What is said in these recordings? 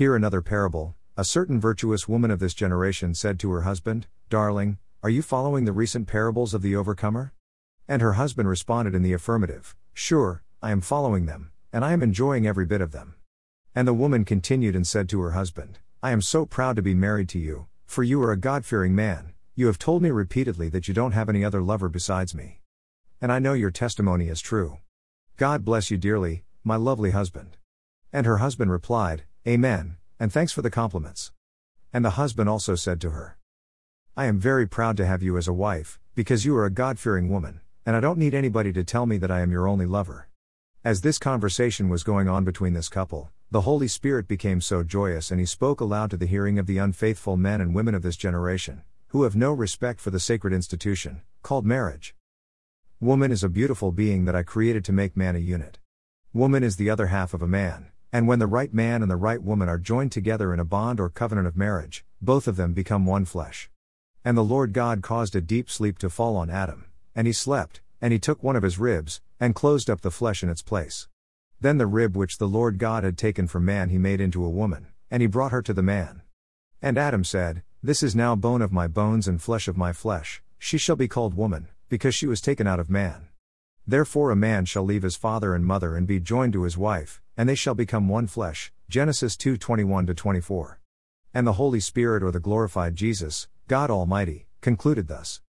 Hear another parable. A certain virtuous woman of this generation said to her husband, Darling, are you following the recent parables of the overcomer? And her husband responded in the affirmative, Sure, I am following them, and I am enjoying every bit of them. And the woman continued and said to her husband, I am so proud to be married to you, for you are a God fearing man, you have told me repeatedly that you don't have any other lover besides me. And I know your testimony is true. God bless you dearly, my lovely husband. And her husband replied, Amen, and thanks for the compliments. And the husband also said to her, I am very proud to have you as a wife, because you are a God fearing woman, and I don't need anybody to tell me that I am your only lover. As this conversation was going on between this couple, the Holy Spirit became so joyous and he spoke aloud to the hearing of the unfaithful men and women of this generation, who have no respect for the sacred institution, called marriage. Woman is a beautiful being that I created to make man a unit. Woman is the other half of a man, and when the right man and the right woman are joined together in a bond or covenant of marriage, both of them become one flesh. And the Lord God caused a deep sleep to fall on Adam, and he slept, and he took one of his ribs, and closed up the flesh in its place. Then the rib which the Lord God had taken from man he made into a woman, and he brought her to the man. And Adam said, This is now bone of my bones and flesh of my flesh, she shall be called woman, because she was taken out of man. Therefore a man shall leave his father and mother and be joined to his wife, and they shall become one flesh. Genesis 2:21 24. And the Holy Spirit or the glorified Jesus, God Almighty, concluded thus.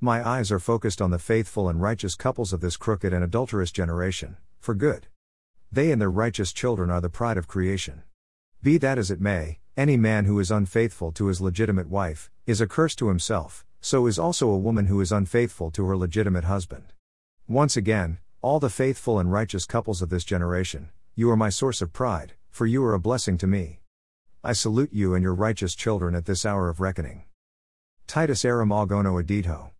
My eyes are focused on the faithful and righteous couples of this crooked and adulterous generation, for good. They and their righteous children are the pride of creation. Be that as it may, any man who is unfaithful to his legitimate wife, is a curse to himself, so is also a woman who is unfaithful to her legitimate husband. Once again, all the faithful and righteous couples of this generation, you are my source of pride, for you are a blessing to me. I salute you and your righteous children at this hour of reckoning. Titus Aram Adito.